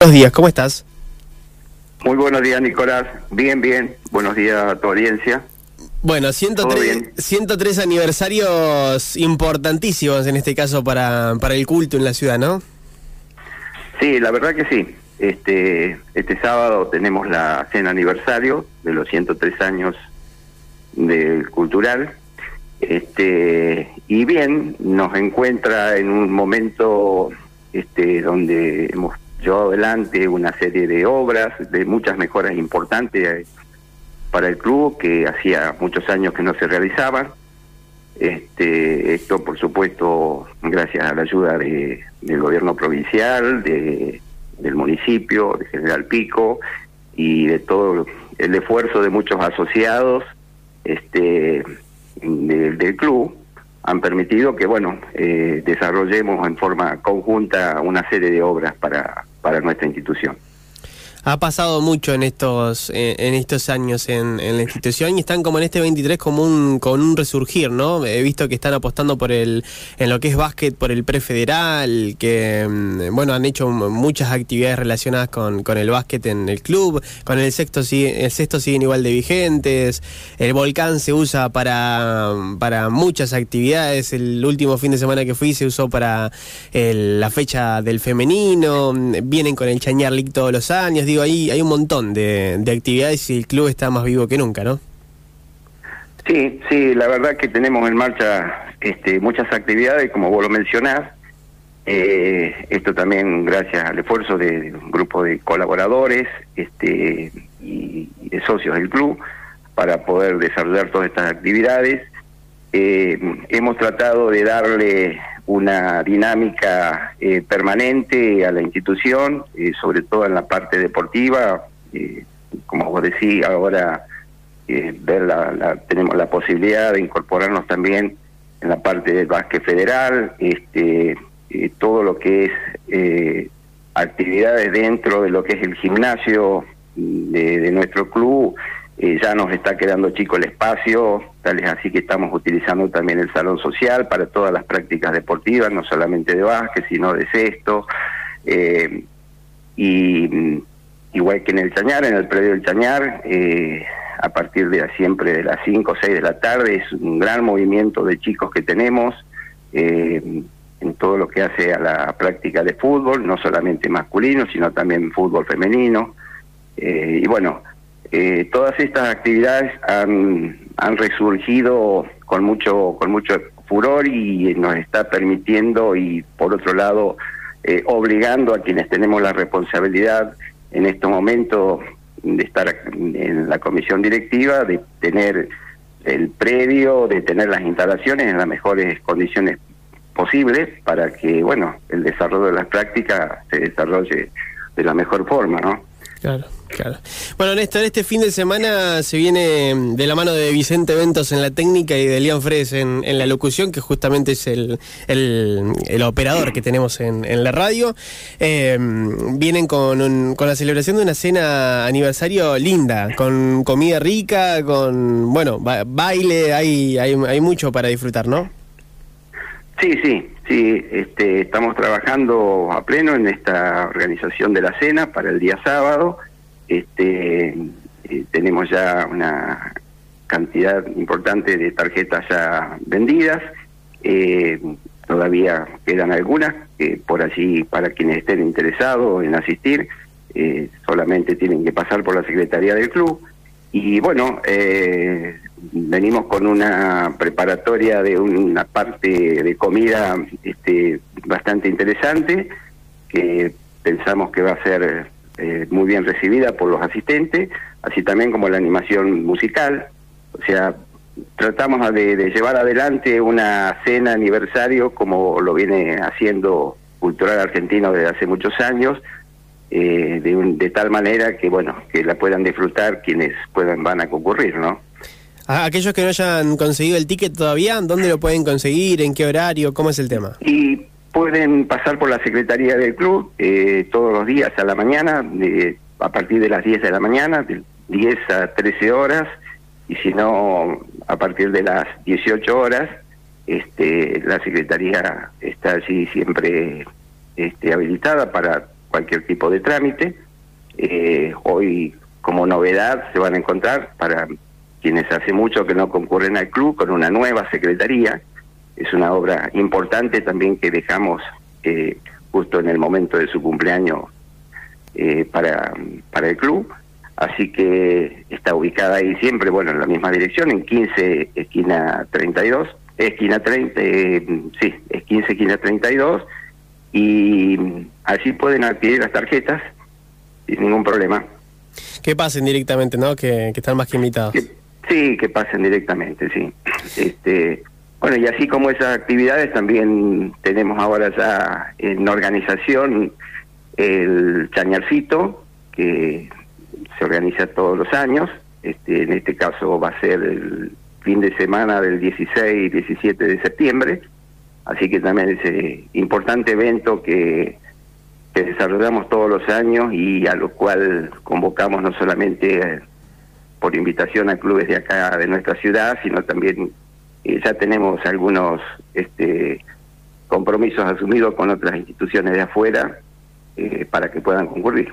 Buenos días, ¿cómo estás? Muy buenos días, Nicolás. Bien, bien. Buenos días a tu audiencia. Bueno, 103, 103 aniversarios importantísimos en este caso para, para el culto en la ciudad, ¿no? Sí, la verdad que sí. Este, este sábado tenemos la cena aniversario de los 103 años del cultural. Este, y bien, nos encuentra en un momento este, donde hemos llevado adelante una serie de obras, de muchas mejoras importantes para el club que hacía muchos años que no se realizaban. Este, esto, por supuesto, gracias a la ayuda de, del gobierno provincial, de, del municipio, de General Pico y de todo el esfuerzo de muchos asociados este, del club han permitido que, bueno, eh, desarrollemos en forma conjunta una serie de obras para, para nuestra institución ha pasado mucho en estos en estos años en, la institución y están como en este 23 como un con un resurgir, ¿no? He visto que están apostando por el en lo que es básquet por el prefederal, que mm, bueno, han hecho muchas actividades relacionadas con, con el básquet en el club, con el sexto el sexto siguen igual de vigentes, el volcán se usa para para muchas actividades, el último fin de semana que fui se usó para la fecha del femenino, vienen con el Chañar League todos los años, digo hay un montón de, actividades y el club está más vivo que nunca, ¿no? Sí, sí, la verdad que tenemos en marcha este, muchas actividades, como vos lo mencionás. Eh, esto también gracias al esfuerzo de, un grupo de colaboradores este, y, de socios del club para poder desarrollar todas estas actividades. Eh, hemos tratado de darle una dinámica eh, permanente a la institución, eh, sobre todo en la parte deportiva. Eh, como vos decís, ahora ver la, tenemos la posibilidad de incorporarnos también en la parte del básquet federal, este, todo lo que es actividades dentro de lo que es el gimnasio de, de nuestro club eh, ya nos está quedando chico el espacio, tal es así que estamos utilizando también el salón social para todas las prácticas deportivas, no solamente de básquet, sino de cesto. Eh, y mm, igual que en el Chañar, en el predio del Chañar, eh, a partir de siempre de las 5 o 6 de la tarde, es un gran movimiento de chicos que tenemos en todo lo que hace a la práctica de fútbol, no solamente masculino, sino también fútbol femenino. y bueno, eh, todas estas actividades han, resurgido con mucho, con mucho furor y nos está permitiendo y por otro lado eh, obligando a quienes tenemos la responsabilidad en este momento de estar en la comisión directiva, de tener el predio, de tener las instalaciones en las mejores condiciones posibles para que, bueno, el desarrollo de las prácticas se desarrolle de la mejor forma, ¿no? Claro. Claro. Bueno, Néstor, este fin de semana se viene de la mano de Vicente Ventos en la técnica y de Lian Fres en, la locución, que justamente es el, el, operador que tenemos en, la radio. Eh, vienen con, con la celebración de una cena aniversario linda, con comida rica, con, bueno, baile, hay, hay, hay mucho para disfrutar, ¿no? Sí, sí, sí, este, estamos trabajando a pleno en esta organización de la cena para el día sábado. Este, eh, tenemos ya una cantidad importante de tarjetas ya vendidas. Eh, todavía quedan algunas que por allí para quienes estén interesados en asistir eh, solamente tienen que pasar por la secretaría del club y bueno venimos con una preparatoria de una parte de comida este, bastante interesante que pensamos que va a ser eh, muy bien recibida por los asistentes, así también como la animación musical. O sea, tratamos de, llevar adelante una cena aniversario como lo viene haciendo Cultural Argentino desde hace muchos años, eh, de, de tal manera que, bueno, que la puedan disfrutar quienes puedan van a concurrir, ¿no? aquellos que no hayan conseguido el ticket todavía, ¿dónde lo pueden conseguir? ¿En qué horario? ¿Cómo es el tema? Y Pueden pasar por la Secretaría del Club eh, todos los días a la mañana, de, a partir de las 10 de la mañana, de 10 a 13 horas, y si no, a partir de las 18 horas, este, la Secretaría está allí siempre este, habilitada para cualquier tipo de trámite. Eh, hoy, como novedad, se van a encontrar para quienes hace mucho que no concurren al club con una nueva secretaría. Es una obra importante también que dejamos eh, justo en el momento de su cumpleaños eh, para, para el club. Así que está ubicada ahí siempre, bueno, en la misma dirección, en 15, esquina 32, esquina 30, eh, sí, es 15, esquina 32, y así pueden adquirir las tarjetas sin ningún problema. Que pasen directamente, ¿no? Que, están más que invitados. sí, que pasen directamente, sí. Este, bueno, y así como esas actividades, también tenemos ahora ya en organización el chañarcito, que se organiza todos los años. Este, en este caso va a ser el fin de semana del 16 y 17 de septiembre. Así que también es ese importante evento que, que desarrollamos todos los años y a lo cual convocamos no solamente por invitación a clubes de acá de nuestra ciudad, sino también ya tenemos algunos este, compromisos asumidos con otras instituciones de afuera eh, para que puedan concurrir.